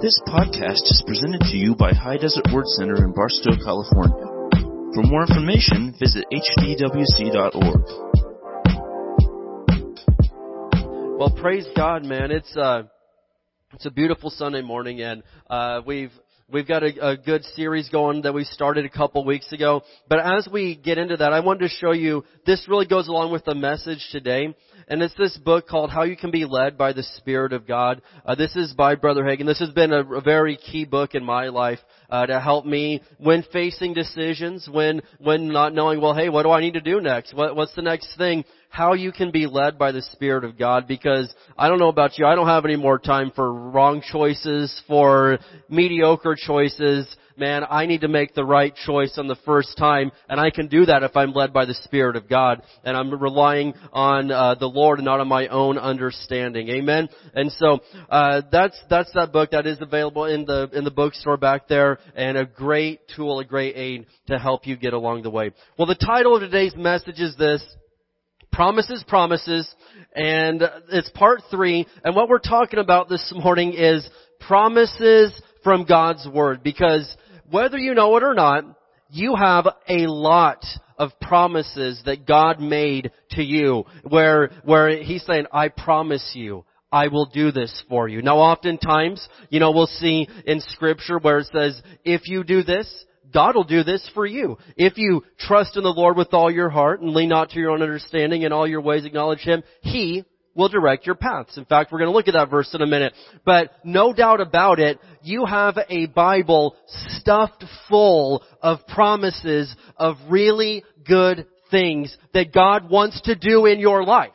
This podcast is presented to you by High Desert Word Center in Barstow, California. For more information, visit hdwc.org. Well, praise God, man. It's uh, it's a beautiful Sunday morning, and uh, we've We've got a, a, good series going that we started a couple weeks ago. But as we get into that, I wanted to show you, this really goes along with the message today. And it's this book called How You Can Be Led by the Spirit of God. Uh, this is by Brother Hagin. This has been a, a very key book in my life uh, to help me when facing decisions, when when not knowing, well, hey, what do I need to do next? What, what's the next thing? How you can be led by the Spirit of God because I don't know about you, I don't have any more time for wrong choices, for mediocre choices, man, I need to make the right choice on the first time, and I can do that if I'm led by the Spirit of God, and I'm relying on uh, the Lord and not on my own understanding. Amen. And so uh, that's that's that book that is available in the in the bookstore back there, and a great tool, a great aid to help you get along the way. Well, the title of today's message is this. Promises, promises, and it's part three, and what we're talking about this morning is promises from God's Word, because whether you know it or not, you have a lot of promises that God made to you where, where He's saying, I promise you, I will do this for you. Now oftentimes, you know, we'll see in scripture where it says, if you do this, God will do this for you. If you trust in the Lord with all your heart and lean not to your own understanding in all your ways acknowledge Him, He will direct your paths. In fact, we're going to look at that verse in a minute. But no doubt about it, you have a Bible stuffed full of promises of really good things that God wants to do in your life.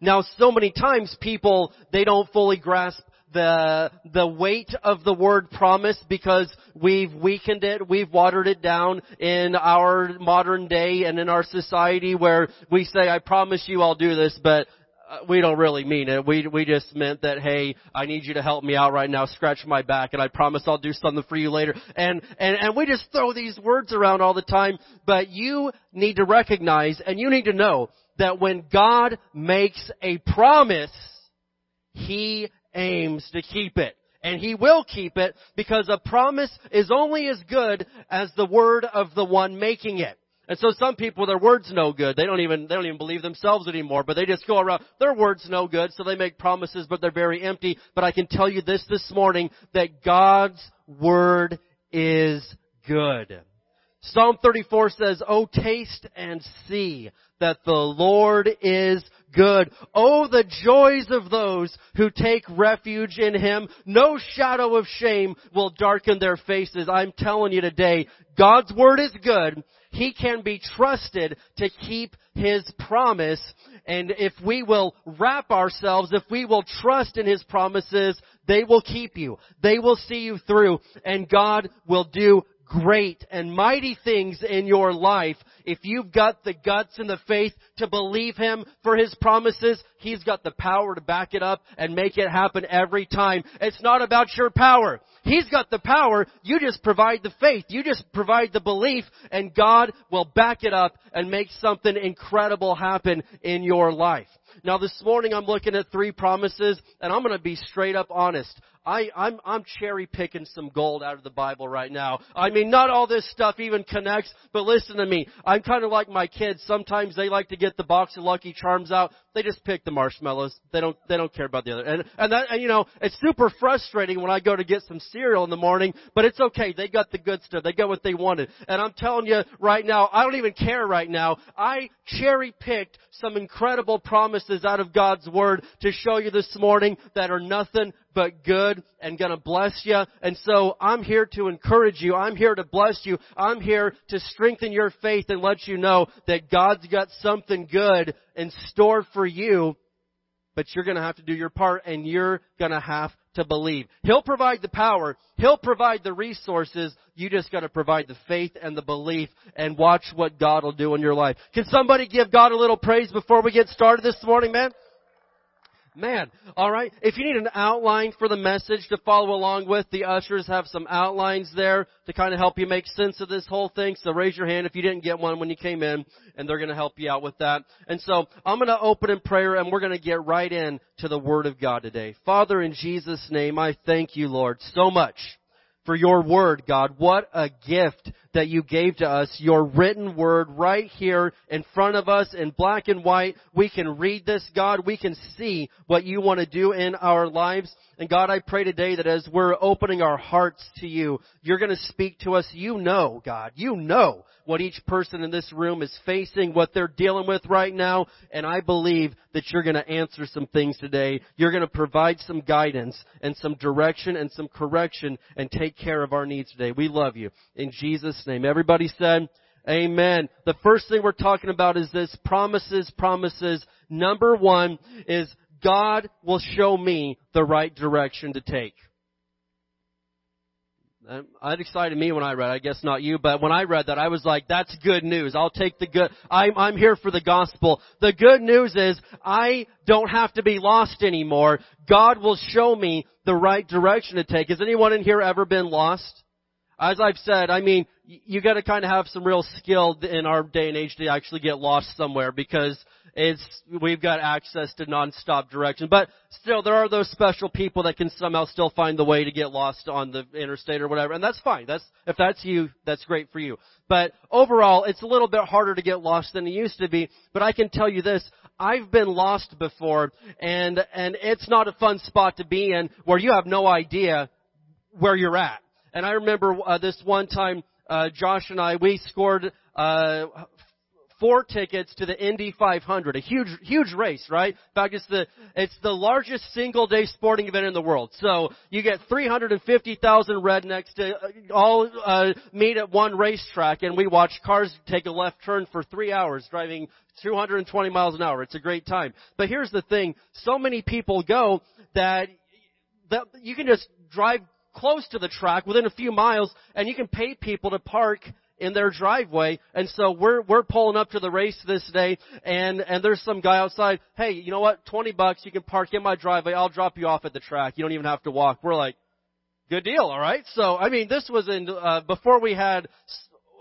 Now, so many times people, they don't fully grasp the, the weight of the word promise because we've weakened it, we've watered it down in our modern day and in our society where we say, I promise you I'll do this, but uh, we don't really mean it. We we just meant that hey, I need you to help me out right now. Scratch my back, and I promise I'll do something for you later. And and and we just throw these words around all the time. But you need to recognize, and you need to know that when God makes a promise, He aims to keep it. And he will keep it because a promise is only as good as the word of the one making it. And so some people, their word's no good. They don't even, they don't even believe themselves anymore, but they just go around, their word's no good, so they make promises, but they're very empty. But I can tell you this this morning, that God's word is good. Psalm 34 says, Oh, taste and see that the Lord is good. Oh, the joys of those who take refuge in Him. No shadow of shame will darken their faces. I'm telling you today, God's Word is good. He can be trusted to keep His promise. And if we will wrap ourselves, if we will trust in His promises, they will keep you. They will see you through. And God will do great and mighty things in your life. If you've got the guts and the faith to believe Him for His promises, He's got the power to back it up and make it happen every time. It's not about your power. He's got the power. You just provide the faith. You just provide the belief and God will back it up and make something incredible happen in your life. Now this morning I'm looking at three promises and I'm going to be straight up honest. I, I'm, I'm cherry picking some gold out of the Bible right now. I mean, not all this stuff even connects, but listen to me. I'm kind of like my kids. Sometimes they like to get the box of Lucky Charms out. They just pick the marshmallows. They don't, they don't care about the other. And, and that, and you know, it's super frustrating when I go to get some cereal in the morning, but it's okay. They got the good stuff. They got what they wanted. And I'm telling you right now, I don't even care right now. I cherry picked some incredible promises out of God's Word to show you this morning that are nothing but good and gonna bless you. And so I'm here to encourage you. I'm here to bless you. I'm here to strengthen your faith and let you know that God's got something good in store for you. But you're gonna have to do your part and you're gonna have to believe. He'll provide the power. He'll provide the resources. You just gotta provide the faith and the belief and watch what God will do in your life. Can somebody give God a little praise before we get started this morning, man? Man, alright. If you need an outline for the message to follow along with, the ushers have some outlines there to kind of help you make sense of this whole thing. So raise your hand if you didn't get one when you came in, and they're gonna help you out with that. And so, I'm gonna open in prayer and we're gonna get right in to the Word of God today. Father, in Jesus' name, I thank you, Lord, so much for your word, God. What a gift that you gave to us, your written word right here in front of us in black and white. We can read this, God. We can see what you want to do in our lives. And God, I pray today that as we're opening our hearts to you, you're going to speak to us. You know, God, you know what each person in this room is facing, what they're dealing with right now, and I believe that you're going to answer some things today. You're going to provide some guidance and some direction and some correction and take care of our needs today. We love you. In Jesus' name. Everybody said, Amen. The first thing we're talking about is this promises, promises. Number one is God will show me the right direction to take. Um, that excited me when I read. I guess not you, but when I read that, I was like, "That's good news. I'll take the good. I'm I'm here for the gospel. The good news is I don't have to be lost anymore. God will show me the right direction to take. Has anyone in here ever been lost? As I've said, I mean, you got to kind of have some real skill in our day and age to actually get lost somewhere because it's we've got access to nonstop direction. But still, there are those special people that can somehow still find the way to get lost on the interstate or whatever, and that's fine. That's if that's you, that's great for you. But overall, it's a little bit harder to get lost than it used to be. But I can tell you this: I've been lost before, and and it's not a fun spot to be in where you have no idea where you're at. And I remember uh, this one time, uh, Josh and I, we scored uh, four tickets to the Indy 500, a huge, huge race, right? In fact, it's the it's the largest single day sporting event in the world. So you get 350,000 rednecks to uh, all uh, meet at one racetrack, and we watch cars take a left turn for three hours, driving 220 miles an hour. It's a great time. But here's the thing: so many people go that that you can just drive close to the track, within a few miles, and you can pay people to park in their driveway. And so we're we're pulling up to the race this day, and and there's some guy outside. Hey, you know what? Twenty bucks, you can park in my driveway. I'll drop you off at the track. You don't even have to walk. We're like, good deal, all right. So I mean, this was in uh, before we had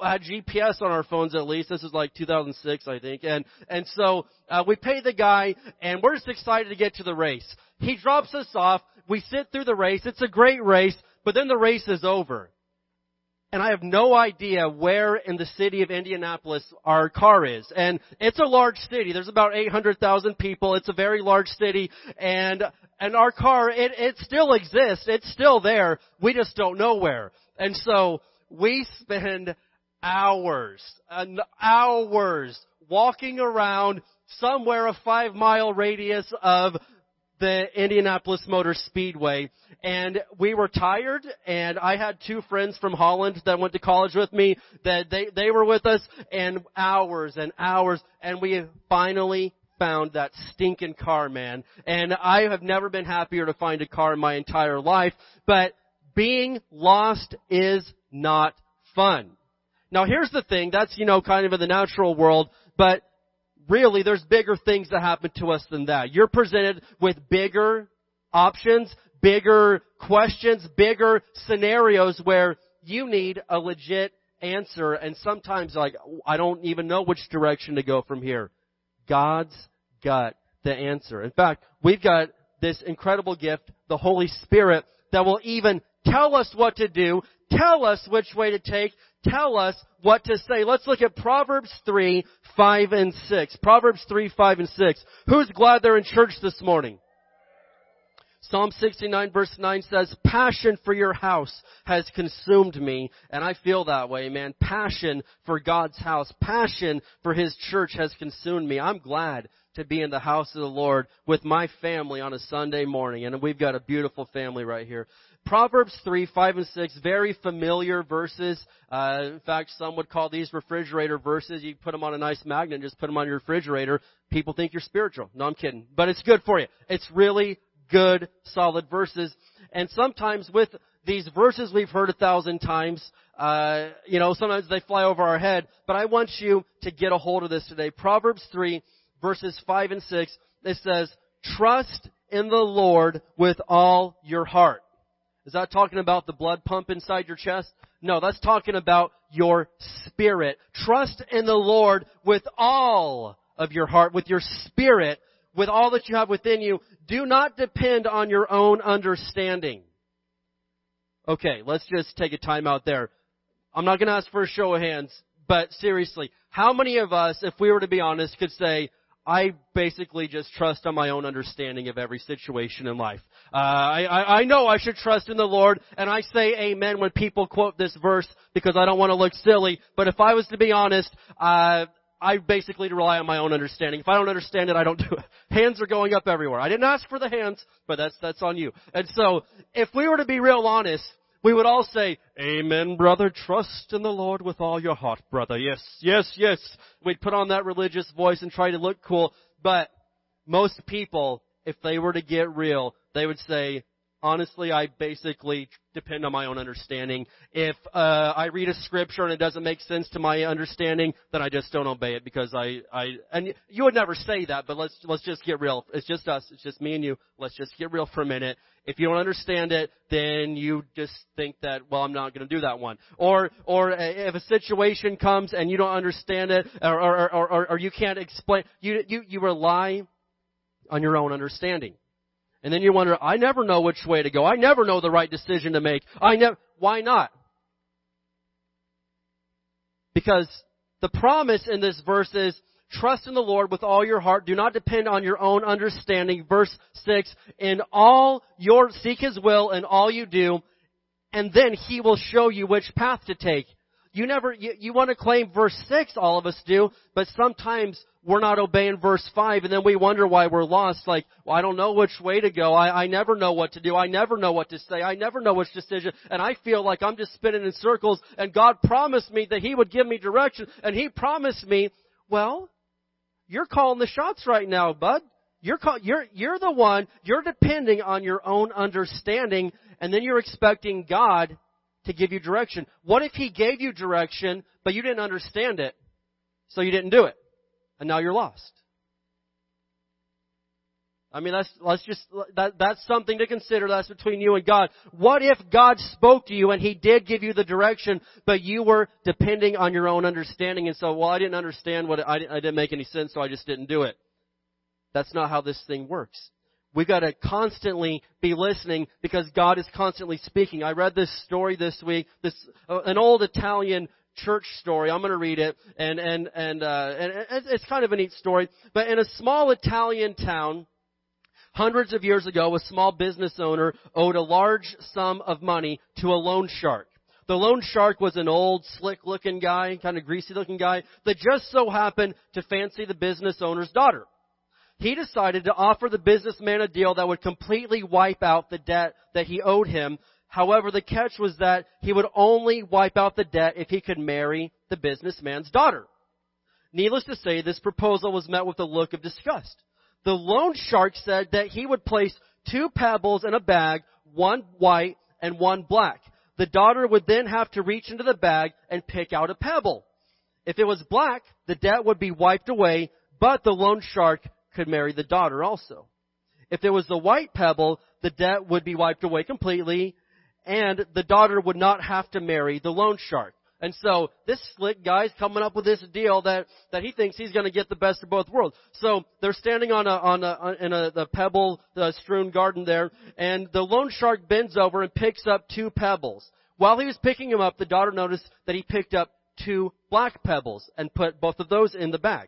had GPS on our phones at least. This is like 2006, I think. And and so uh, we pay the guy, and we're just excited to get to the race. He drops us off. We sit through the race. It's a great race, but then the race is over. And I have no idea where in the city of Indianapolis our car is. And it's a large city. There's about 800,000 people. It's a very large city. And, and our car, it, it still exists. It's still there. We just don't know where. And so we spend hours and hours walking around somewhere a five mile radius of the Indianapolis Motor Speedway. And we were tired and I had two friends from Holland that went to college with me that they, they were with us and hours and hours and we finally found that stinking car, man. And I have never been happier to find a car in my entire life, but being lost is not fun. Now here's the thing, that's, you know, kind of in the natural world, but really there's bigger things that happen to us than that. You're presented with bigger options, bigger questions, bigger scenarios where you need a legit answer and sometimes like, I don't even know which direction to go from here. God's got the answer. In fact, we've got this incredible gift, the Holy Spirit, that will even tell us what to do, tell us which way to take, tell us what to say. Let's look at Proverbs 3, 5 and 6. Proverbs 3, 5 and 6. Who's glad they're in church this morning? Psalm 69 verse 9 says, passion for your house has consumed me. And I feel that way, man. Passion for God's house, passion for His church has consumed me. I'm glad to be in the house of the Lord with my family on a Sunday morning. And we've got a beautiful family right here. Proverbs 3, 5, and 6, very familiar verses. Uh, in fact, some would call these refrigerator verses. You put them on a nice magnet, and just put them on your refrigerator. People think you're spiritual. No, I'm kidding. But it's good for you. It's really good, solid verses. And sometimes with these verses we've heard a thousand times, uh, you know, sometimes they fly over our head. But I want you to get a hold of this today. Proverbs 3, verses 5 and 6, it says, Trust in the Lord with all your heart. Is that talking about the blood pump inside your chest? No, that's talking about your spirit. Trust in the Lord with all of your heart, with your spirit, with all that you have within you. Do not depend on your own understanding. Okay, let's just take a time out there. I'm not going to ask for a show of hands, but seriously, how many of us, if we were to be honest, could say, I basically just trust on my own understanding of every situation in life. Uh, I, I, I know I should trust in the Lord, and I say amen when people quote this verse because I don't want to look silly. But if I was to be honest, uh, I basically rely on my own understanding. If I don't understand it, I don't do it. Hands are going up everywhere. I didn't ask for the hands, but that's that's on you. And so, if we were to be real honest, we would all say, Amen, brother. Trust in the Lord with all your heart, brother. Yes, yes, yes. We'd put on that religious voice and try to look cool. But most people, if they were to get real, they would say, honestly, I basically depend on my own understanding. If uh, I read a scripture and it doesn't make sense to my understanding, then I just don't obey it because I, I, and you would never say that, but let's let's just get real. It's just us. It's just me and you. Let's just get real for a minute. If you don't understand it, then you just think that, well, I'm not going to do that one. Or, or if a situation comes and you don't understand it, or, or, or, or, you can't explain, you, you, you rely on your own understanding. And then you wonder, I never know which way to go. I never know the right decision to make. I never, why not? Because the promise in this verse is, trust in the Lord with all your heart. Do not depend on your own understanding. Verse 6, in all your, seek His will in all you do, and then He will show you which path to take. You never, you, you want to claim verse 6, all of us do, but sometimes we're not obeying verse 5 and then we wonder why we're lost. Like, well, I don't know which way to go. I, I never know what to do. I never know what to say. I never know which decision. And I feel like I'm just spinning in circles and God promised me that He would give me direction and He promised me, well, you're calling the shots right now, bud. You're, call, you're, you're the one, you're depending on your own understanding and then you're expecting God to give you direction. What if He gave you direction, but you didn't understand it, so you didn't do it, and now you're lost? I mean, that's, let's just, that, that's something to consider. That's between you and God. What if God spoke to you and He did give you the direction, but you were depending on your own understanding and so, well, I didn't understand what, I, I didn't make any sense, so I just didn't do it. That's not how this thing works. We've got to constantly be listening because God is constantly speaking. I read this story this week, this uh, an old Italian church story. I'm going to read it, and and and, uh, and it's kind of a neat story. But in a small Italian town, hundreds of years ago, a small business owner owed a large sum of money to a loan shark. The loan shark was an old, slick-looking guy, kind of greasy-looking guy that just so happened to fancy the business owner's daughter he decided to offer the businessman a deal that would completely wipe out the debt that he owed him. However, the catch was that he would only wipe out the debt if he could marry the businessman's daughter. Needless to say, this proposal was met with a look of disgust. The loan shark said that he would place two pebbles in a bag, one white and one black. The daughter would then have to reach into the bag and pick out a pebble. If it was black, the debt would be wiped away, but the loan shark could marry the daughter also. If it was the white pebble, the debt would be wiped away completely, and the daughter would not have to marry the loan shark. And so this slick guy's coming up with this deal that that he thinks he's going to get the best of both worlds. So they're standing on a on a in a the pebble the strewn garden there, and the loan shark bends over and picks up two pebbles. While he was picking them up, the daughter noticed that he picked up two black pebbles and put both of those in the bag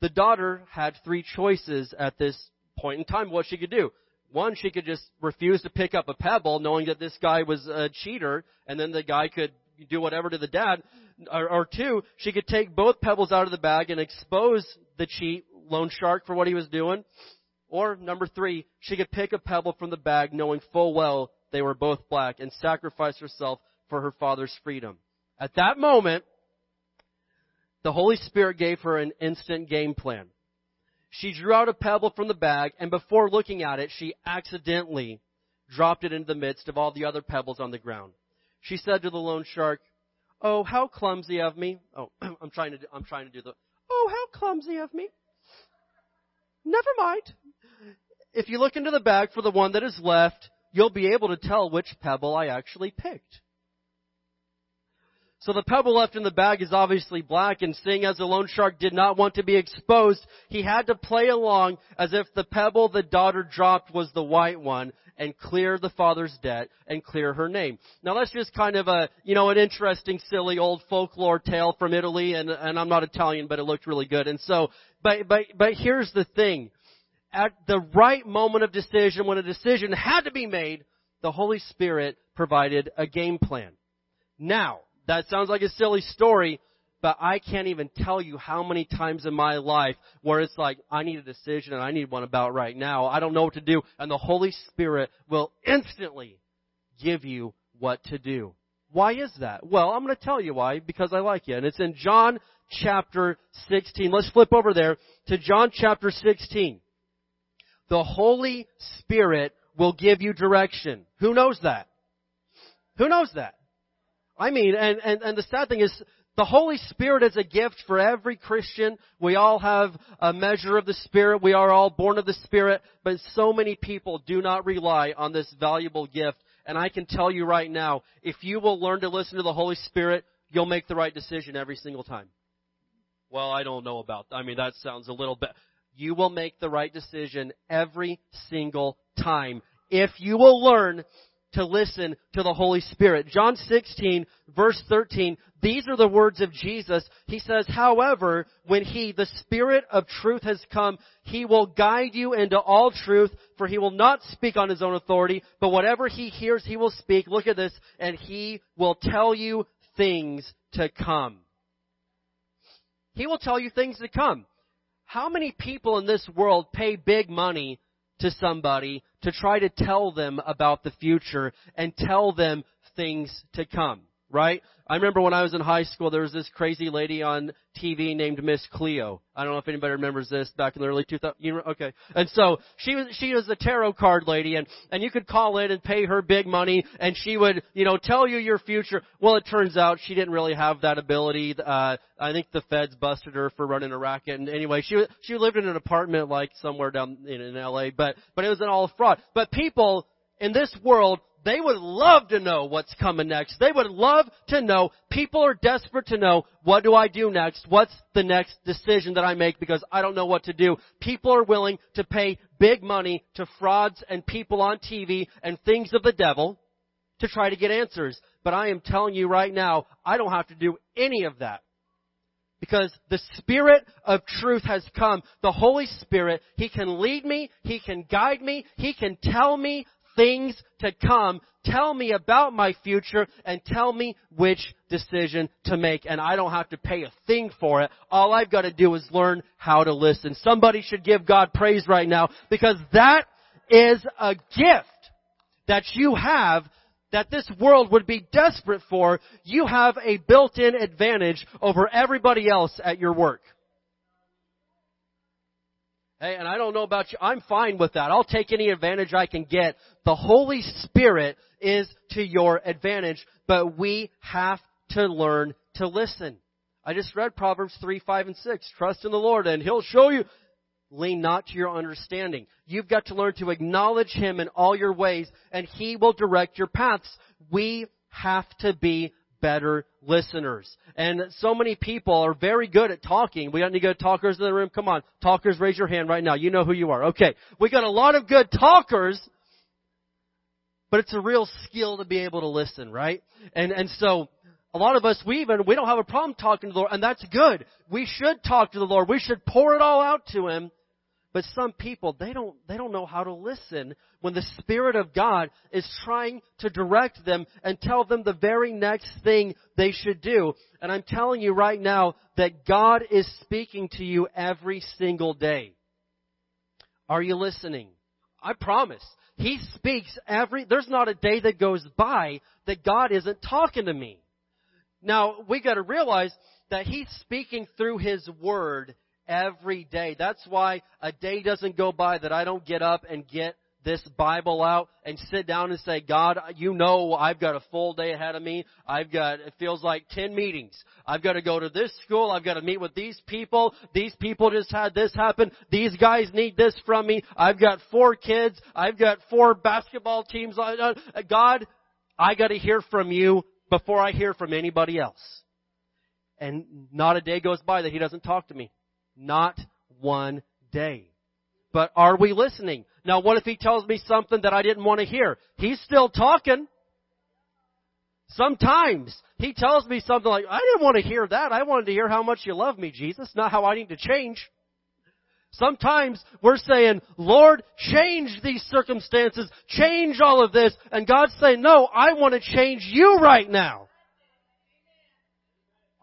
the daughter had three choices at this point in time what she could do. One, she could just refuse to pick up a pebble knowing that this guy was a cheater and then the guy could do whatever to the dad. Or, or two, she could take both pebbles out of the bag and expose the cheat loan shark for what he was doing. Or number three, she could pick a pebble from the bag knowing full well they were both black and sacrifice herself for her father's freedom. At that moment, the Holy Spirit gave her an instant game plan. She drew out a pebble from the bag, and before looking at it, she accidentally dropped it into the midst of all the other pebbles on the ground. She said to the loan shark, "Oh, how clumsy of me!" Oh, I'm trying to do, I'm trying to do the. Oh, how clumsy of me! Never mind. if you look into the bag for the one that is left, you'll be able to tell which pebble I actually picked. So the pebble left in the bag is obviously black, and seeing as the loan shark did not want to be exposed, he had to play along as if the pebble the daughter dropped was the white one, and clear the father's debt and clear her name. Now that's just kind of a, you know, an interesting, silly old folklore tale from Italy, and, and I'm not Italian, but it looked really good. And so, but, but, but here's the thing. At the right moment of decision, when a decision had to be made, the Holy Spirit provided a game plan. Now, that sounds like a silly story, but I can't even tell you how many times in my life where it's like, I need a decision and I need one about right now. I don't know what to do. And the Holy Spirit will instantly give you what to do. Why is that? Well, I'm going to tell you why, because I like you. And it's in John chapter 16. Let's flip over there to John chapter 16. The Holy Spirit will give you direction. Who knows that? Who knows that? I mean, and, and, and the sad thing is, the Holy Spirit is a gift for every Christian. We all have a measure of the Spirit. We are all born of the Spirit, but so many people do not rely on this valuable gift. And I can tell you right now, if you will learn to listen to the Holy Spirit, you'll make the right decision every single time. Well, I don't know about, I mean, that sounds a little bit, you will make the right decision every single time if you will learn to listen to the Holy Spirit. John 16 verse 13, these are the words of Jesus. He says, however, when He, the Spirit of truth has come, He will guide you into all truth, for He will not speak on His own authority, but whatever He hears, He will speak. Look at this, and He will tell you things to come. He will tell you things to come. How many people in this world pay big money to somebody to try to tell them about the future and tell them things to come, right? I remember when I was in high school, there was this crazy lady on TV named Miss Cleo. I don't know if anybody remembers this back in the early 2000s. You know, okay. And so she was, she was a tarot card lady and, and you could call in and pay her big money and she would, you know, tell you your future. Well, it turns out she didn't really have that ability. Uh, I think the feds busted her for running a racket. And anyway, she, she lived in an apartment like somewhere down in, in LA, but, but it was an all fraud. But people in this world they would love to know what's coming next. They would love to know. People are desperate to know, what do I do next? What's the next decision that I make because I don't know what to do. People are willing to pay big money to frauds and people on TV and things of the devil to try to get answers. But I am telling you right now, I don't have to do any of that. Because the Spirit of truth has come. The Holy Spirit, He can lead me, He can guide me, He can tell me things to come. Tell me about my future and tell me which decision to make. And I don't have to pay a thing for it. All I've got to do is learn how to listen. Somebody should give God praise right now because that is a gift that you have that this world would be desperate for. You have a built-in advantage over everybody else at your work. Hey, and I don't know about you. I'm fine with that. I'll take any advantage I can get. The Holy Spirit is to your advantage, but we have to learn to listen. I just read Proverbs 3, 5, and 6. Trust in the Lord and He'll show you. Lean not to your understanding. You've got to learn to acknowledge Him in all your ways and He will direct your paths. We have to be better listeners. And so many people are very good at talking. We got any good talkers in the room? Come on. Talkers, raise your hand right now. You know who you are. Okay. We got a lot of good talkers, but it's a real skill to be able to listen, right? And, and so, a lot of us, we even, we don't have a problem talking to the Lord, and that's good. We should talk to the Lord. We should pour it all out to Him. But some people, they don't, they don't know how to listen when the Spirit of God is trying to direct them and tell them the very next thing they should do. And I'm telling you right now that God is speaking to you every single day. Are you listening? I promise. He speaks every, there's not a day that goes by that God isn't talking to me. Now, we gotta realize that He's speaking through His Word every day. That's why a day doesn't go by that I don't get up and get this Bible out and sit down and say, God, you know I've got a full day ahead of me. I've got, it feels like 10 meetings. I've got to go to this school. I've got to meet with these people. These people just had this happen. These guys need this from me. I've got four kids. I've got four basketball teams. Uh, God, I got to hear from you before I hear from anybody else. And not a day goes by that he doesn't talk to me. Not one day. But are we listening? Now what if he tells me something that I didn't want to hear? He's still talking. Sometimes he tells me something like, I didn't want to hear that. I wanted to hear how much you love me, Jesus, not how I need to change. Sometimes we're saying, Lord, change these circumstances, change all of this, and God's saying, no, I want to change you right now.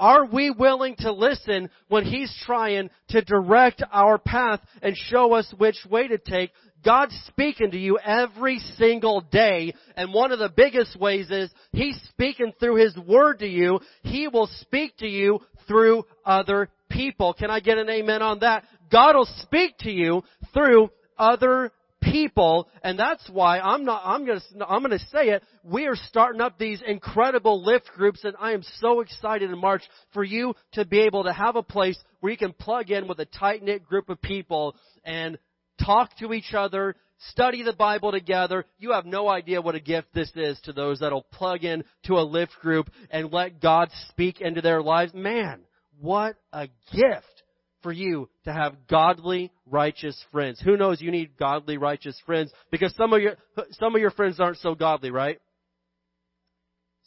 Are we willing to listen when He's trying to direct our path and show us which way to take? God's speaking to you every single day, and one of the biggest ways is He's speaking through His Word to you. He will speak to you through other people. Can I get an amen on that? God will speak to you through other people, and that's why I'm not, I'm gonna, I'm gonna say it, we are starting up these incredible lift groups, and I am so excited in March for you to be able to have a place where you can plug in with a tight-knit group of people and talk to each other, study the Bible together. You have no idea what a gift this is to those that'll plug in to a lift group and let God speak into their lives. Man, what a gift for you to have godly, righteous friends. Who knows you need godly, righteous friends because some of your, some of your friends aren't so godly, right?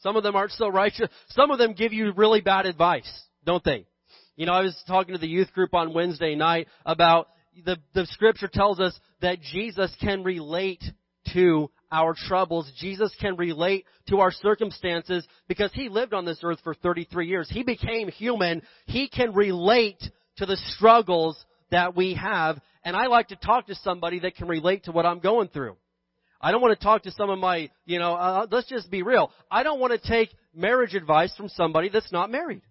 Some of them aren't so righteous. Some of them give you really bad advice, don't they? You know, I was talking to the youth group on Wednesday night about the, the scripture tells us that Jesus can relate to our troubles. Jesus can relate to our circumstances because He lived on this earth for 33 years. He became human. He can relate to the struggles that we have. And I like to talk to somebody that can relate to what I'm going through. I don't want to talk to some of my, you know, uh, let's just be real. I don't want to take marriage advice from somebody that's not married.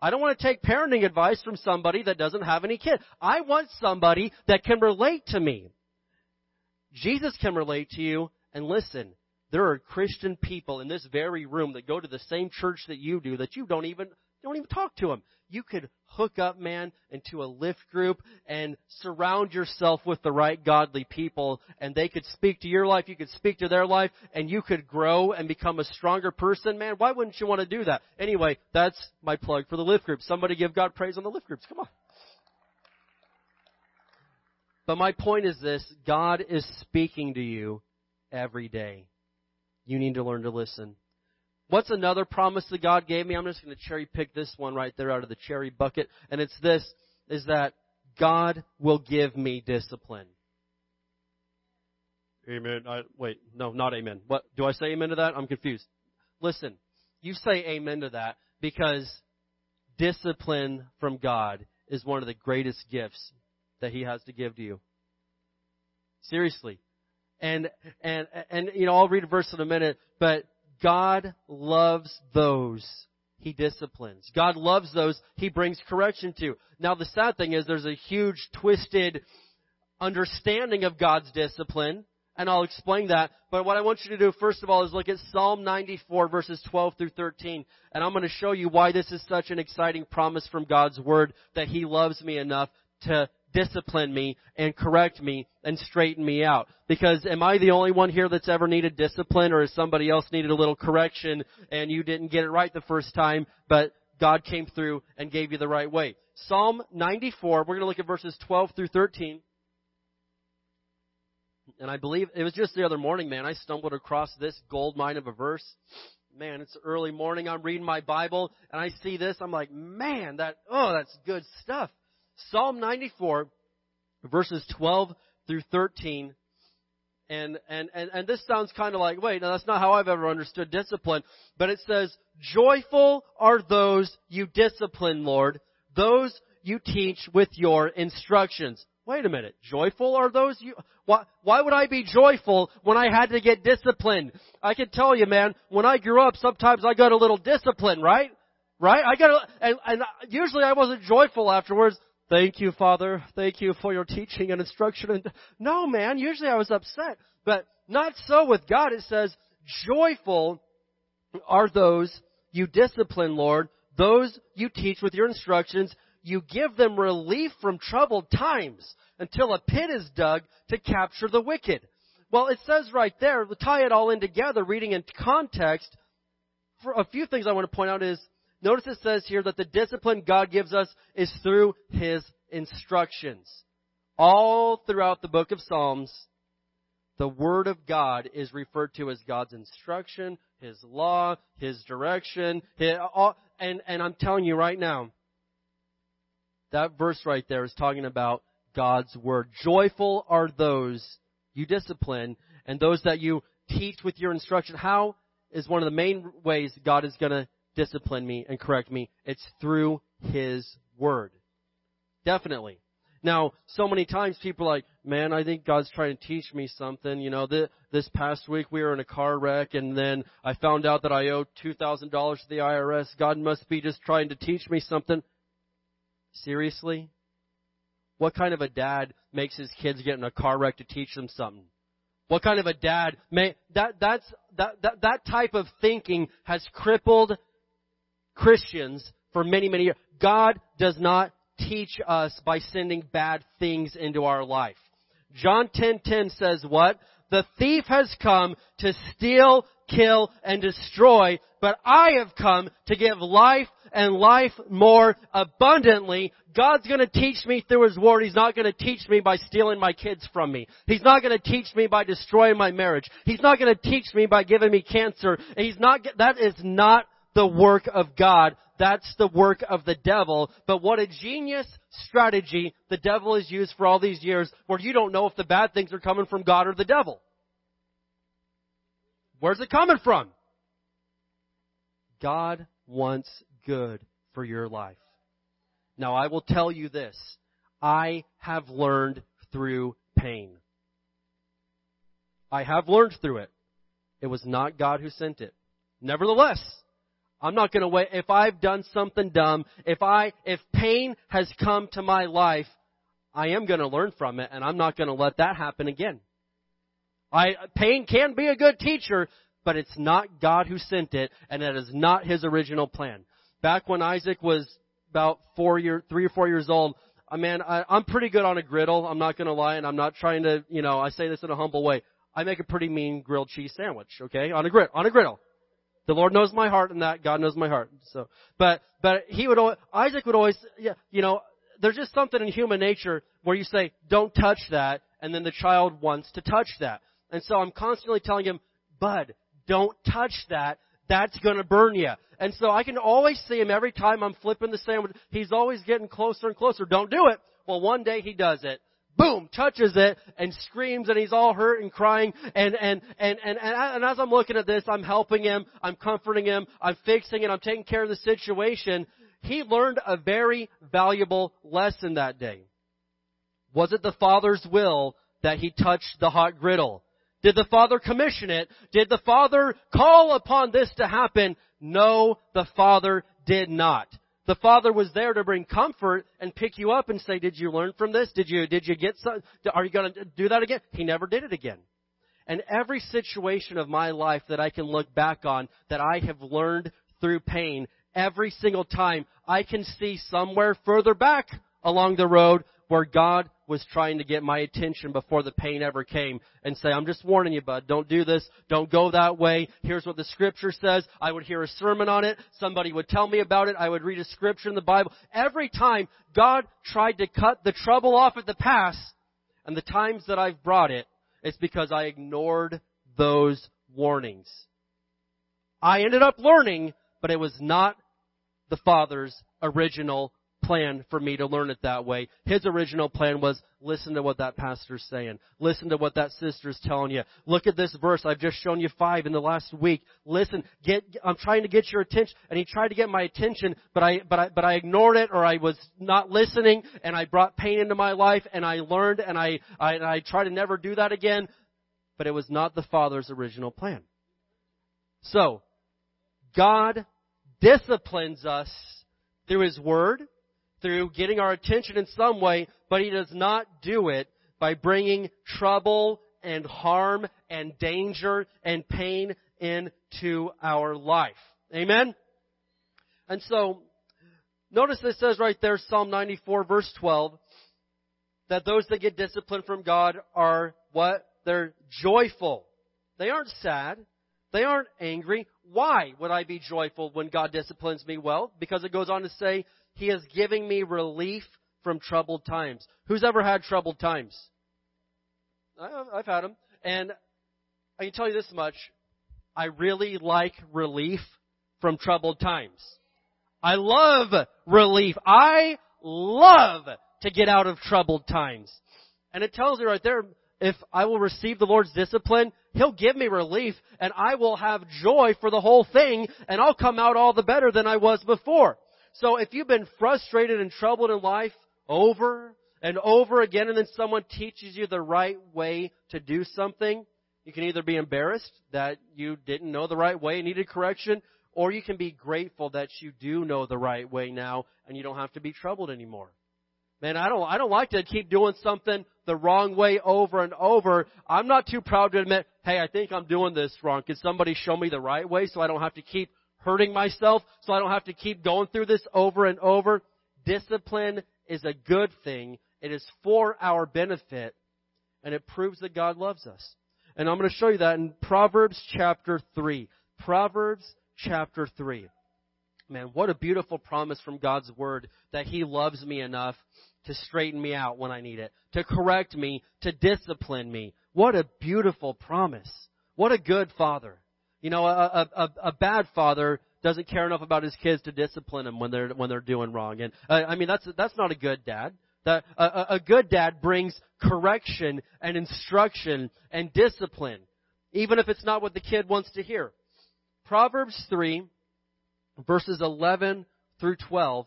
I don't want to take parenting advice from somebody that doesn't have any kids. I want somebody that can relate to me. Jesus can relate to you, and listen, there are Christian people in this very room that go to the same church that you do that you don't even don't even talk to them. You could hook up, man, into a lift group and surround yourself with the right godly people and they could speak to your life, you could speak to their life, and you could grow and become a stronger person, man. Why wouldn't you want to do that? Anyway, that's my plug for the lift group. Somebody give God praise on the lift groups. Come on. But my point is this, God is speaking to you every day. You need to learn to listen. What's another promise that God gave me? I'm just going to cherry pick this one right there out of the cherry bucket. And it's this, is that God will give me discipline. Amen. I, wait, no, not amen. What, do I say amen to that? I'm confused. Listen, you say amen to that because discipline from God is one of the greatest gifts that He has to give to you. Seriously. And, and, and, you know, I'll read a verse in a minute, but God loves those he disciplines. God loves those he brings correction to. Now the sad thing is there's a huge twisted understanding of God's discipline, and I'll explain that. But what I want you to do first of all is look at Psalm 94 verses 12 through 13, and I'm going to show you why this is such an exciting promise from God's Word that He loves me enough to discipline me and correct me and straighten me out. Because am I the only one here that's ever needed discipline or has somebody else needed a little correction and you didn't get it right the first time, but God came through and gave you the right way? Psalm 94, we're going to look at verses 12 through 13. And I believe it was just the other morning, man, I stumbled across this gold mine of a verse. Man, it's early morning. I'm reading my Bible and I see this. I'm like, man, that, oh, that's good stuff. Psalm 94, verses 12 through 13. And, and, and, and this sounds kind of like, wait, now that's not how I've ever understood discipline. But it says, joyful are those you discipline, Lord, those you teach with your instructions. Wait a minute. Joyful are those you, why, why would I be joyful when I had to get disciplined? I can tell you, man, when I grew up, sometimes I got a little discipline, right? Right? I got, a, and, and usually I wasn't joyful afterwards. Thank you, Father. Thank you for your teaching and instruction. And no, man, usually I was upset, but not so with God. It says, joyful are those you discipline, Lord, those you teach with your instructions. You give them relief from troubled times until a pit is dug to capture the wicked. Well, it says right there, tie it all in together, reading in context, for a few things I want to point out is, notice it says here that the discipline God gives us is through His instructions. All throughout the book of Psalms, the Word of God is referred to as God's instruction, His law, His direction, his, all, and, and I'm telling you right now, that verse right there is talking about God's Word. Joyful are those you discipline and those that you teach with your instruction. How is one of the main ways God is going to discipline me and correct me? It's through His Word. Definitely. Now, so many times people are like, man, I think God's trying to teach me something. You know, this, this past week we were in a car wreck and then I found out that I owe $2,000 to the IRS. God must be just trying to teach me something. Seriously? What kind of a dad makes his kids get in a car wreck to teach them something? What kind of a dad may, that, that's, that, that, that type of thinking has crippled Christians for many, many years. God does not teach us by sending bad things into our life. John 10:10 says what? The thief has come to steal, kill, and destroy, but I have come to give life and life more abundantly. God's gonna teach me through His Word. He's not gonna teach me by stealing my kids from me. He's not gonna teach me by destroying my marriage. He's not gonna teach me by giving me cancer. He's not, that is not the work of God. That's the work of the devil. But what a genius strategy the devil has used for all these years where you don't know if the bad things are coming from God or the devil. Where's it coming from? God wants good for your life. Now I will tell you this. I have learned through pain. I have learned through it. It was not God who sent it. Nevertheless, I'm not going to wait. If I've done something dumb, if I, if pain has come to my life, I am going to learn from it and I'm not going to let that happen again. I, pain can be a good teacher, but it's not God who sent it and that is not His original plan. Back when Isaac was about four year, three or four years old, uh, mean, I, I'm pretty good on a griddle. I'm not going to lie and I'm not trying to, you know, I say this in a humble way. I make a pretty mean grilled cheese sandwich, okay? On a grid, on a griddle. The Lord knows my heart and that God knows my heart. So, but, but he would always, Isaac would always, yeah, you know, there's just something in human nature where you say, don't touch that, and then the child wants to touch that. And so I'm constantly telling him, bud, don't touch that. That's gonna burn you. And so I can always see him every time I'm flipping the sandwich. He's always getting closer and closer. Don't do it. Well, one day he does it boom, touches it and screams and he's all hurt and crying and, and, and, and, and, as I'm looking at this, I'm helping him, I'm comforting him, I'm fixing it, I'm taking care of the situation. He learned a very valuable lesson that day. Was it the Father's will that he touched the hot griddle? Did the Father commission it? Did the Father call upon this to happen? No, the Father did not. The Father was there to bring comfort and pick you up and say, did you learn from this? Did you, did you get some, are you going to do that again? He never did it again. And every situation of my life that I can look back on that I have learned through pain, every single time I can see somewhere further back along the road where God was trying to get my attention before the pain ever came and say, I'm just warning you, bud, don't do this, don't go that way. Here's what the scripture says. I would hear a sermon on it. Somebody would tell me about it. I would read a scripture in the Bible. Every time God tried to cut the trouble off at the pass, and the times that I've brought it, it's because I ignored those warnings. I ended up learning, but it was not the Father's original plan for me to learn it that way. His original plan was listen to what that pastor's saying. Listen to what that sister's telling you. Look at this verse. I've just shown you five in the last week. Listen, get, I'm trying to get your attention. And he tried to get my attention, but I, but I, but I ignored it or I was not listening and I brought pain into my life and I learned and I, I, I try to never do that again. But it was not the Father's original plan. So, God disciplines us through His Word, through getting our attention in some way, but He does not do it by bringing trouble and harm and danger and pain into our life. Amen? And so, notice this says right there, Psalm 94 verse 12, that those that get discipline from God are what? They're joyful. They aren't sad. They aren't angry. Why would I be joyful when God disciplines me well? Because it goes on to say, He is giving me relief from troubled times. Who's ever had troubled times? I've had them. And I can tell you this much. I really like relief from troubled times. I love relief. I love to get out of troubled times. And it tells you right there, if I will receive the Lord's discipline, He'll give me relief and I will have joy for the whole thing and I'll come out all the better than I was before. So if you've been frustrated and troubled in life over and over again and then someone teaches you the right way to do something, you can either be embarrassed that you didn't know the right way and needed correction, or you can be grateful that you do know the right way now and you don't have to be troubled anymore. Man, I don't, I don't like to keep doing something the wrong way over and over. I'm not too proud to admit, hey, I think I'm doing this wrong. Can somebody show me the right way so I don't have to keep hurting myself, so I don't have to keep going through this over and over? Discipline is a good thing. It is for our benefit, and it proves that God loves us. And I'm going to show you that in Proverbs chapter 3. Proverbs chapter 3. Man, what a beautiful promise from God's Word that He loves me enough to straighten me out when I need it, to correct me, to discipline me. What a beautiful promise. What a good father. You know, a, a, a bad father doesn't care enough about his kids to discipline them when they're when they're doing wrong. And uh, I mean, that's that's not a good dad. That a, a good dad brings correction and instruction and discipline, even if it's not what the kid wants to hear. Proverbs three, verses eleven through twelve,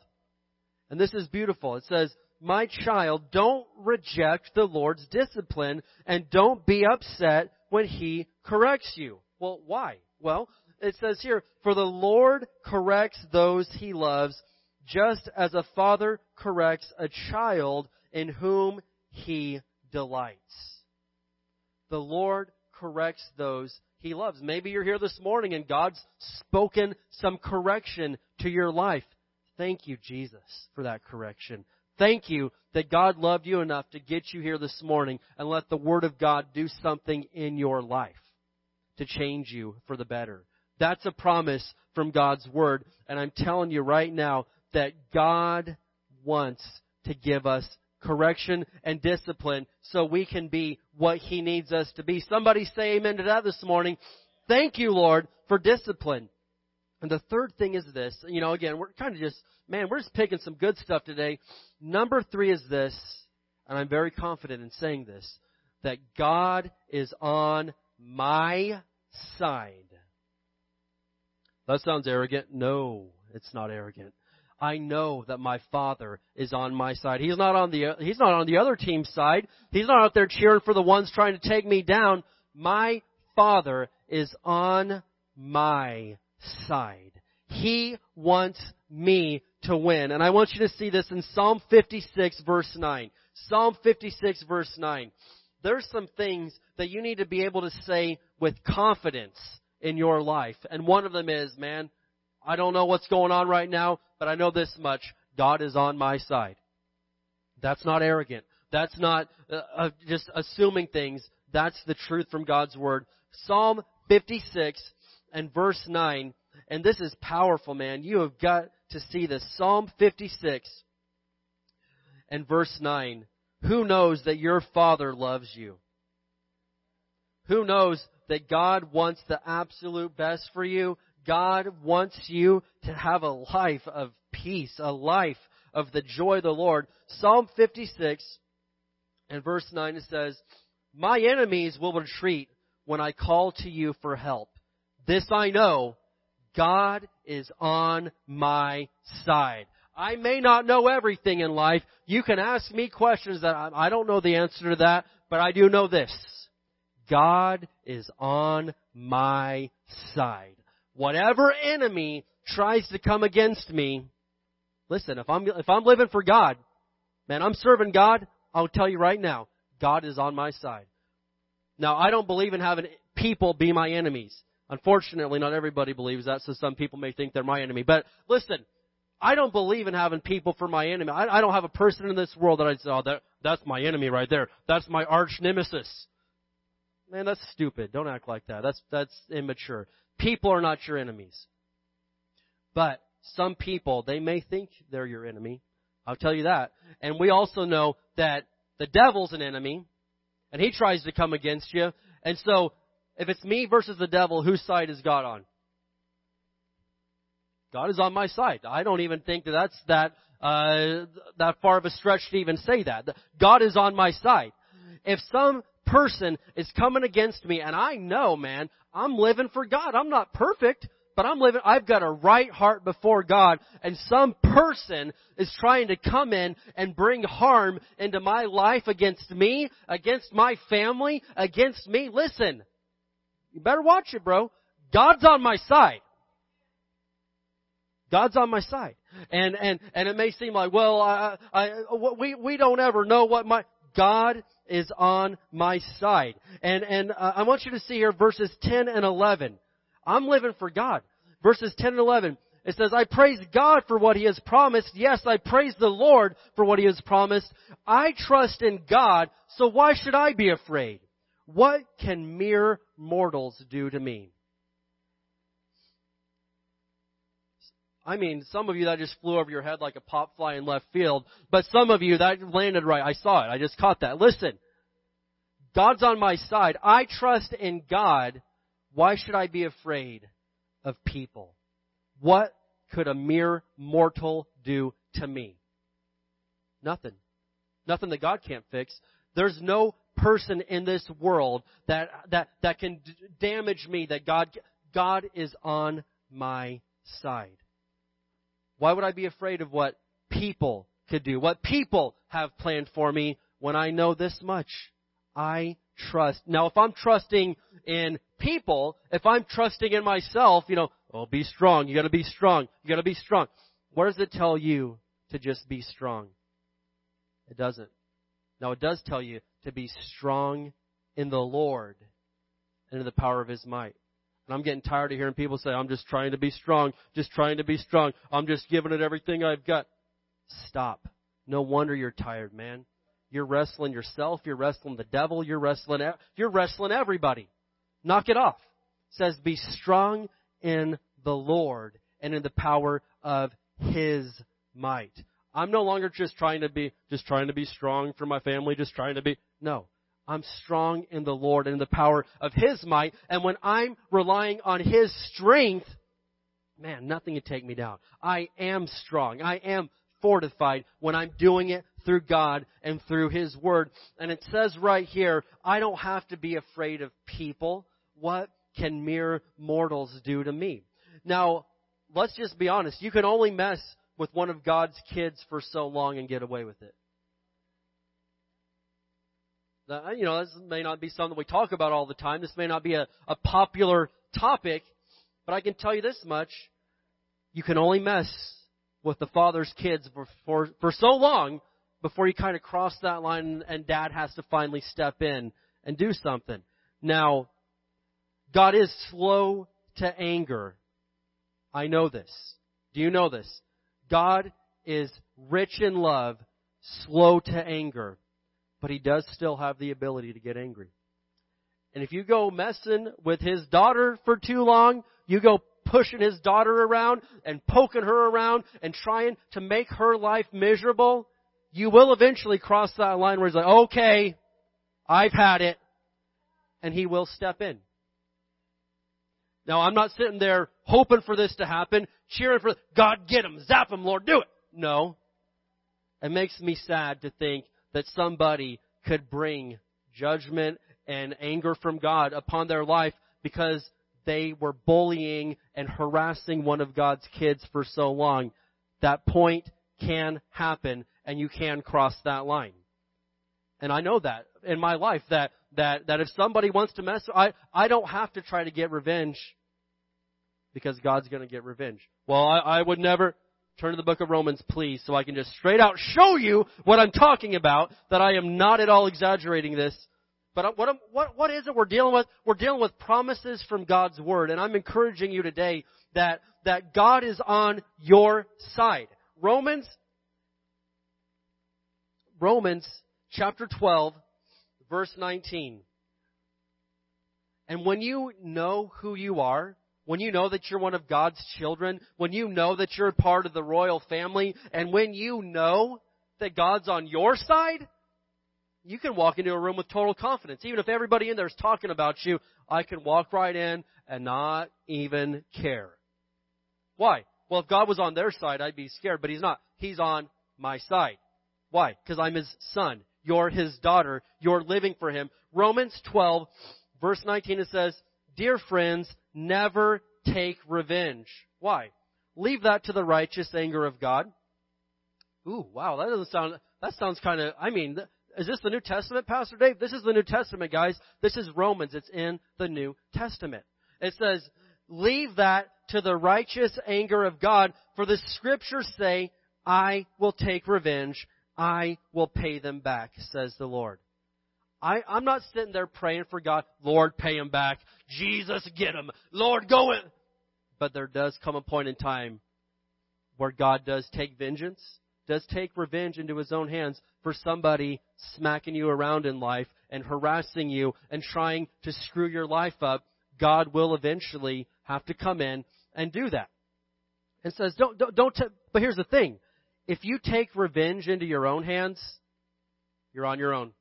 and this is beautiful. It says, my child, don't reject the Lord's discipline and don't be upset when He corrects you. Well, why? Well, it says here, for the Lord corrects those He loves just as a father corrects a child in whom He delights. The Lord corrects those He loves. Maybe you're here this morning and God's spoken some correction to your life. Thank you, Jesus, for that correction. Thank you that God loved you enough to get you here this morning and let the Word of God do something in your life to change you for the better. That's a promise from God's Word. And I'm telling you right now that God wants to give us correction and discipline so we can be what He needs us to be. Somebody say amen to that this morning. Thank you, Lord, for discipline. And the third thing is this, you know, again, we're kind of just, man, we're just picking some good stuff today. Number three is this, and I'm very confident in saying this, that God is on my side. That sounds arrogant. No, it's not arrogant. I know that my father is on my side. He's not on the, he's not on the other team's side. He's not out there cheering for the ones trying to take me down. My father is on my side. He wants me to win. And I want you to see this in Psalm 56 verse 9. Psalm 56 verse 9. There's some things that you need to be able to say with confidence in your life. And one of them is, man, I don't know what's going on right now, but I know this much. God is on my side. That's not arrogant. That's not uh, uh, just assuming things. That's the truth from God's Word. Psalm 56 and verse 9 and this is powerful, man. You have got to see this. Psalm 56 and verse 9. Who knows that your Father loves you? Who knows that God wants the absolute best for you? God wants you to have a life of peace, a life of the joy of the Lord. Psalm 56 and verse 9 it says, My enemies will retreat when I call to you for help. This I know, God is on my side. I may not know everything in life. You can ask me questions that I don't know the answer to that, but I do know this. God is on my side. Whatever enemy tries to come against me, Listen, if I'm, if I'm living for God, man, I'm serving God, I'll tell you right now, God is on my side. Now, I don't believe in having people be my enemies. Unfortunately, not everybody believes that, so some people may think they're my enemy. But listen, I don't believe in having people for my enemy. I, I don't have a person in this world that I say, oh, that, that's my enemy right there. That's my arch nemesis. Man, that's stupid. Don't act like that. That's, that's immature. People are not your enemies. But some people, they may think they're your enemy. I'll tell you that. And we also know that the devil's an enemy, and he tries to come against you. And so, if it's me versus the devil, whose side is God on? God is on my side. I don't even think that that's that uh, that far of a stretch to even say that. God is on my side. If some person is coming against me, and I know, man, I'm living for God. I'm not perfect, but I'm living, I've got a right heart before God, and some person is trying to come in and bring harm into my life against me, against my family, against me. Listen, you better watch it, bro. God's on my side. God's on my side. And, and, and it may seem like, well, I, I, we, we don't ever know what my, God is on my side. And, and uh, I want you to see here verses 10 and 11. I'm living for God. Verses 10 and 11. It says, I praise God for what He has promised. Yes, I praise the Lord for what He has promised. I trust in God, so why should I be afraid? What can mere mortals do to me? I mean, some of you that just flew over your head like a pop fly in left field, but some of you that landed right. I saw it. I just caught that. Listen. God's on my side. I trust in God. Why should I be afraid of people? What could a mere mortal do to me? Nothing. Nothing that God can't fix. There's no person in this world that, that, that can d- damage me that God, God is on my side. Why would I be afraid of what people could do? What people have planned for me when I know this much? I trust. Now, if I'm trusting in people, if I'm trusting in myself, you know, oh, be strong. You gotta be strong. You gotta be strong. What does it tell you to just be strong? It doesn't. Now, it does tell you to be strong in the Lord and in the power of His might. And I'm getting tired of hearing people say, I'm just trying to be strong, just trying to be strong. I'm just giving it everything I've got. Stop. No wonder you're tired, man. You're wrestling yourself, you're wrestling the devil, you're wrestling, you're wrestling everybody. Knock it off. It says, be strong in the Lord and in the power of His might. I'm no longer just trying to be, just trying to be strong for my family, just trying to be, no. I'm strong in the Lord and in the power of His might. And when I'm relying on His strength, man, nothing can take me down. I am strong. I am fortified when I'm doing it through God and through His Word. And it says right here, I don't have to be afraid of people. What can mere mortals do to me? Now, let's just be honest. You can only mess with one of God's kids for so long and get away with it. You know, this may not be something we talk about all the time. This may not be a, a popular topic, but I can tell you this much. You can only mess with the father's kids for, for, for so long before you kind of cross that line and dad has to finally step in and do something. Now, God is slow to anger. I know this. Do you know this? God is rich in love, slow to anger but he does still have the ability to get angry. And if you go messing with his daughter for too long, you go pushing his daughter around and poking her around and trying to make her life miserable, you will eventually cross that line where he's like, okay, I've had it. And he will step in. Now I'm not sitting there hoping for this to happen, cheering for God get him, zap him, Lord, do it. No. It makes me sad to think that somebody could bring judgment and anger from God upon their life because they were bullying and harassing one of God's kids for so long. That point can happen and you can cross that line. And I know that in my life that, that, that if somebody wants to mess, I, I don't have to try to get revenge because God's going to get revenge. Well, I, I would never, turn to the book of Romans, please, so I can just straight out show you what I'm talking about, that I am not at all exaggerating this. But what, what, what is it we're dealing with? We're dealing with promises from God's Word, and I'm encouraging you today that, that God is on your side. Romans, Romans chapter 12, verse 19. And when you know who you are, when you know that you're one of God's children, when you know that you're part of the royal family, and when you know that God's on your side, you can walk into a room with total confidence. Even if everybody in there is talking about you, I can walk right in and not even care. Why? Well, if God was on their side, I'd be scared, but He's not. He's on my side. Why? Because I'm His son. You're His daughter. You're living for Him. Romans 12, verse 19, it says, Dear friends, never take revenge. Why? Leave that to the righteous anger of God. Ooh, wow, that doesn't sound, that sounds kind of, I mean, is this the New Testament, Pastor Dave? This is the New Testament, guys. This is Romans. It's in the New Testament. It says, leave that to the righteous anger of God, for the scriptures say, I will take revenge. I will pay them back, says the Lord. I, I'm not sitting there praying for God, Lord, pay him back. Jesus, get him. Lord, go in. But there does come a point in time where God does take vengeance, does take revenge into his own hands for somebody smacking you around in life and harassing you and trying to screw your life up. God will eventually have to come in and do that. And says, don't, don't, don't, t- but here's the thing. If you take revenge into your own hands, you're on your own.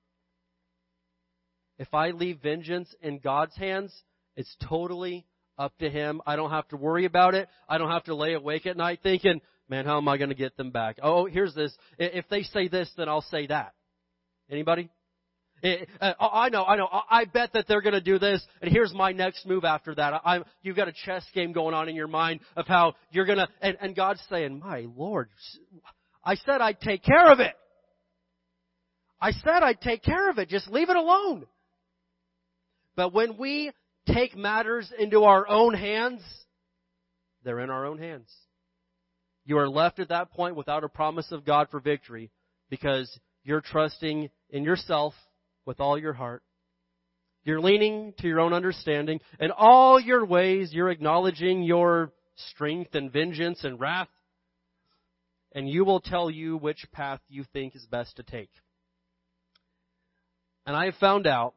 If I leave vengeance in God's hands, it's totally up to Him. I don't have to worry about it. I don't have to lay awake at night thinking, man, how am I going to get them back? Oh, here's this. If they say this, then I'll say that. Anybody? I know, I know. I bet that they're going to do this, and here's my next move after that. I, you've got a chess game going on in your mind of how you're going to, and, and God's saying, "My Lord, I said I'd take care of it. I said I'd take care of it. Just leave it alone." But when we take matters into our own hands, they're in our own hands. You are left at that point without a promise of God for victory because you're trusting in yourself with all your heart. You're leaning to your own understanding. In all your ways, you're acknowledging your strength and vengeance and wrath. And you will tell you which path you think is best to take. And I have found out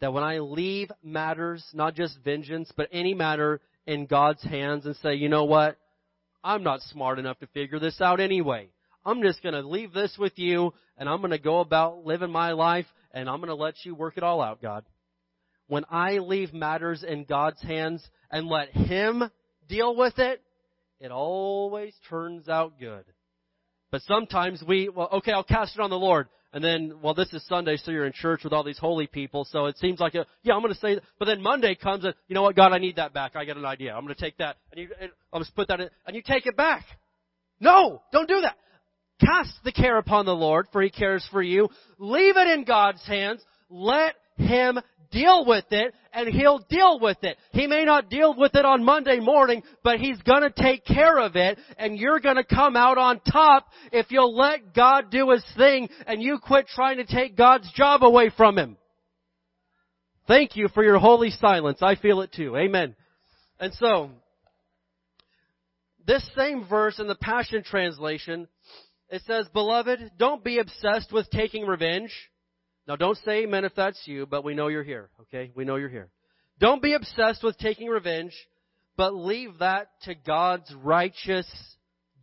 that when I leave matters, not just vengeance, but any matter in God's hands and say, you know what? I'm not smart enough to figure this out anyway. I'm just going to leave this with you and I'm going to go about living my life and I'm going to let you work it all out, God. When I leave matters in God's hands and let Him deal with it, it always turns out good. But sometimes we, well, okay, I'll cast it on the Lord. And then, well, this is Sunday, so you're in church with all these holy people, so it seems like a, yeah, I'm going to say, that. but then Monday comes and, you know what, God, I need that back. I got an idea. I'm going to take that, and you, I'll just put that in, and you take it back. No, don't do that. Cast the care upon the Lord, for He cares for you. Leave it in God's hands. Let Him deal with it and he'll deal with it. He may not deal with it on Monday morning, but he's gonna take care of it and you're gonna come out on top if you'll let God do his thing and you quit trying to take God's job away from him. Thank you for your holy silence. I feel it too. Amen. And so, this same verse in the Passion Translation, it says, Beloved, don't be obsessed with taking revenge now don't say amen if that's you, but we know you're here, okay? We know you're here. Don't be obsessed with taking revenge, but leave that to God's righteous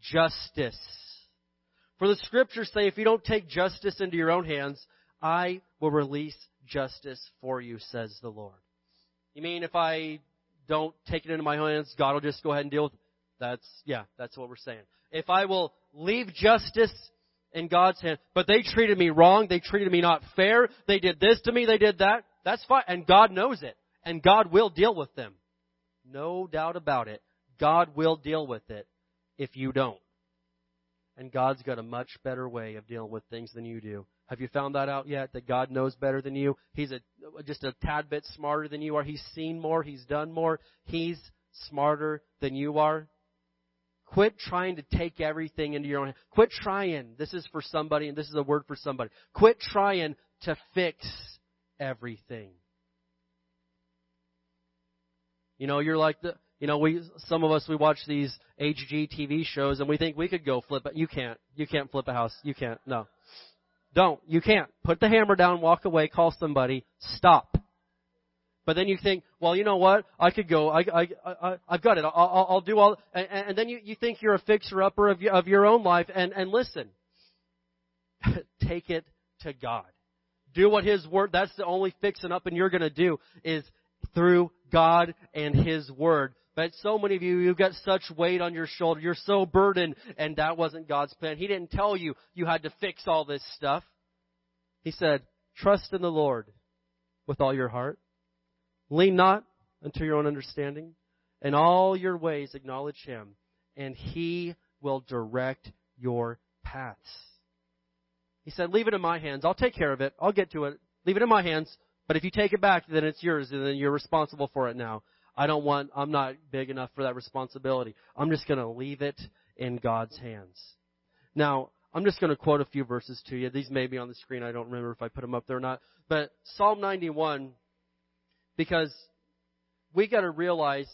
justice. For the scriptures say, if you don't take justice into your own hands, I will release justice for you, says the Lord. You mean if I don't take it into my hands, God will just go ahead and deal with it? That's, yeah, that's what we're saying. If I will leave justice in God's hand. But they treated me wrong. They treated me not fair. They did this to me. They did that. That's fine. And God knows it. And God will deal with them. No doubt about it. God will deal with it if you don't. And God's got a much better way of dealing with things than you do. Have you found that out yet? That God knows better than you? He's a, just a tad bit smarter than you are. He's seen more. He's done more. He's smarter than you are. Quit trying to take everything into your own. Quit trying. This is for somebody, and this is a word for somebody. Quit trying to fix everything. You know, you're like the, you know, we, some of us, we watch these HGTV shows and we think we could go flip it. You can't. You can't flip a house. You can't. No. Don't. You can't. Put the hammer down, walk away, call somebody, stop. But then you think, well, you know what? I could go. I, I, I, I've got it. I'll, I'll, do all. And, and then you, you think you're a fixer-upper of of your own life. And, and listen, take it to God. Do what His Word, that's the only fixing up and you're gonna do is through God and His Word. But so many of you, you've got such weight on your shoulder. You're so burdened, and that wasn't God's plan. He didn't tell you you had to fix all this stuff. He said, trust in the Lord with all your heart Lean not unto your own understanding. In all your ways acknowledge him, and he will direct your paths. He said, leave it in my hands. I'll take care of it. I'll get to it. Leave it in my hands. But if you take it back, then it's yours, and then you're responsible for it now. I don't want, I'm not big enough for that responsibility. I'm just gonna leave it in God's hands. Now, I'm just gonna quote a few verses to you. These may be on the screen. I don't remember if I put them up there or not. But Psalm 91 because we got to realize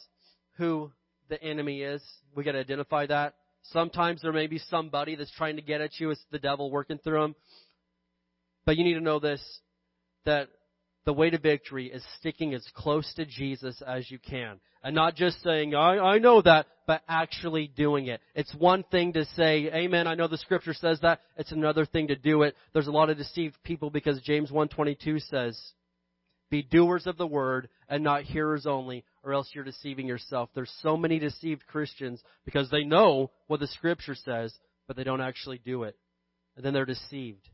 who the enemy is. We got to identify that. Sometimes there may be somebody that's trying to get at you. It's the devil working through them. But you need to know this, that the way to victory is sticking as close to Jesus as you can. And not just saying, I, I know that, but actually doing it. It's one thing to say, Amen, I know the scripture says that. It's another thing to do it. There's a lot of deceived people because James 1.22 says, be doers of the word and not hearers only, or else you're deceiving yourself. There's so many deceived Christians because they know what the scripture says, but they don't actually do it. And then they're deceived.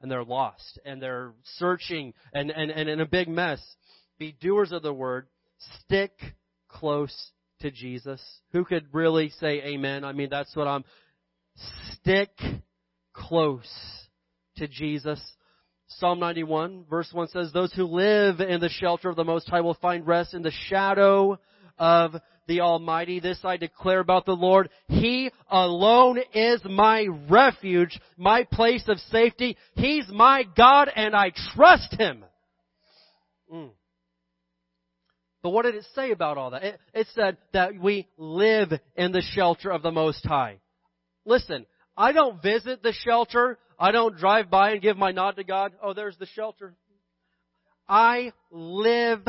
And they're lost. And they're searching and, and, and in a big mess. Be doers of the word. Stick close to Jesus. Who could really say amen? I mean, that's what I'm. Stick close to Jesus. Psalm 91 verse 1 says, Those who live in the shelter of the Most High will find rest in the shadow of the Almighty. This I declare about the Lord. He alone is my refuge, my place of safety. He's my God and I trust Him. Mm. But what did it say about all that? It, it said that we live in the shelter of the Most High. Listen, I don't visit the shelter I don't drive by and give my nod to God. Oh, there's the shelter. I live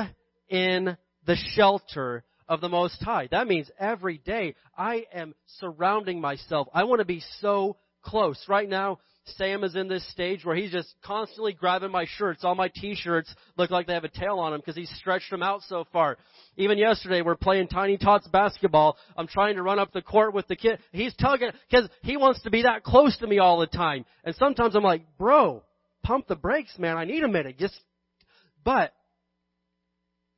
in the shelter of the Most High. That means every day I am surrounding myself. I want to be so close. Right now, Sam is in this stage where he's just constantly grabbing my shirts. All my t-shirts look like they have a tail on them because he's stretched them out so far. Even yesterday, we're playing Tiny Tots basketball. I'm trying to run up the court with the kid. He's tugging because he wants to be that close to me all the time. And sometimes I'm like, bro, pump the brakes, man. I need a minute. Just, but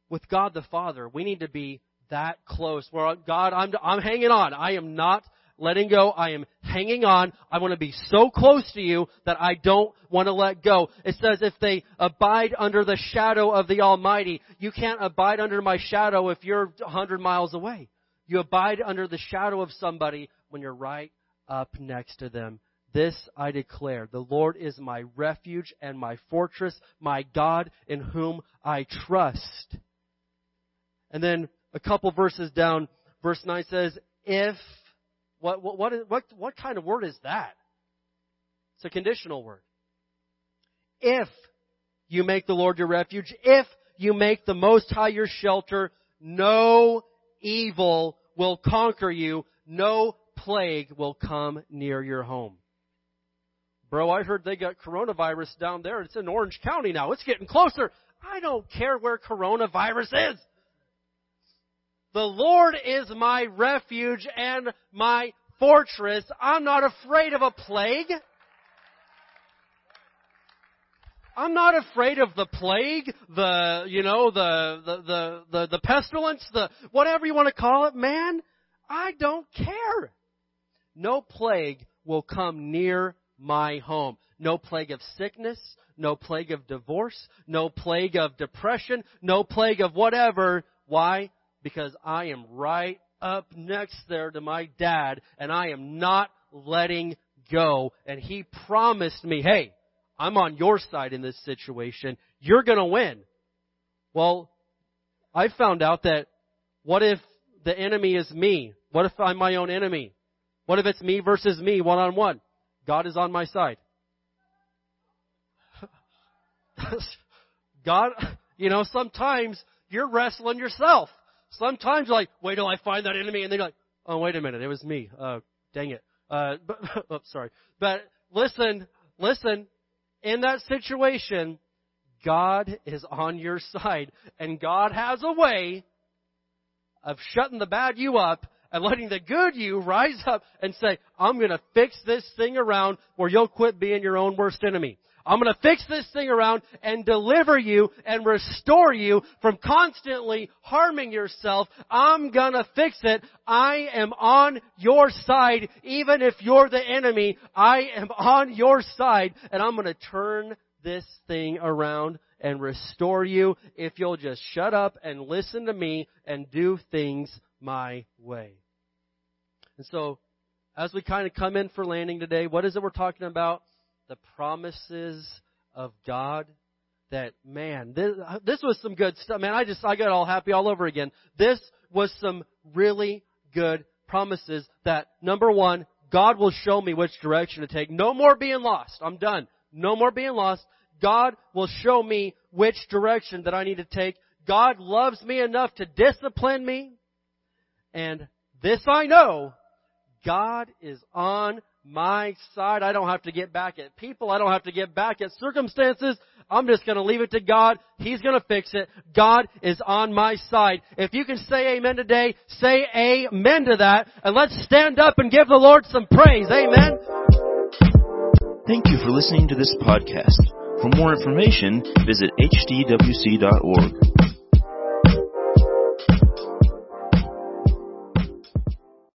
with God the Father, we need to be that close. Where God, I'm, I'm hanging on. I am not letting go. I am hanging on. I want to be so close to you that I don't want to let go. It says if they abide under the shadow of the Almighty, you can't abide under my shadow if you're a hundred miles away. You abide under the shadow of somebody when you're right up next to them. This I declare. The Lord is my refuge and my fortress, my God in whom I trust. And then a couple verses down, verse 9 says, if what, what, what, what, what kind of word is that? It's a conditional word. If you make the Lord your refuge, if you make the Most High your shelter, no evil will conquer you, no plague will come near your home. Bro, I heard they got coronavirus down there. It's in Orange County now. It's getting closer. I don't care where coronavirus is. The Lord is my refuge and my fortress. I'm not afraid of a plague. I'm not afraid of the plague, the, you know, the, the, the, the, the pestilence, the, whatever you want to call it, man. I don't care. No plague will come near my home. No plague of sickness, no plague of divorce, no plague of depression, no plague of whatever. Why? Because I am right up next there to my dad and I am not letting go. And he promised me, hey, I'm on your side in this situation. You're gonna win. Well, I found out that what if the enemy is me? What if I'm my own enemy? What if it's me versus me one on one? God is on my side. God, you know, sometimes you're wrestling yourself. Sometimes like, wait till I find that enemy, and then you're like, oh, wait a minute, it was me. Uh, dang it. Uh, but, oh, sorry. But listen, listen, in that situation, God is on your side, and God has a way of shutting the bad you up and letting the good you rise up and say, I'm gonna fix this thing around where you'll quit being your own worst enemy. I'm gonna fix this thing around and deliver you and restore you from constantly harming yourself. I'm gonna fix it. I am on your side, even if you're the enemy. I am on your side, and I'm gonna turn this thing around and restore you if you'll just shut up and listen to me and do things my way. And so, as we kind of come in for landing today, what is it we're talking about? The promises of God. That man, this, this was some good stuff. Man, I just I got all happy all over again. This was some really good promises. That number one, God will show me which direction to take. No more being lost. I'm done. No more being lost. God will show me which direction that I need to take. God loves me enough to discipline me. And this I know, God is on my side. I don't have to get back at people. I don't have to get back at circumstances. I'm just going to leave it to God. He's going to fix it. God is on my side. If you can say amen today, say amen to that. And let's stand up and give the Lord some praise. Amen. Thank you for listening to this podcast. For more information, visit hdwc.org.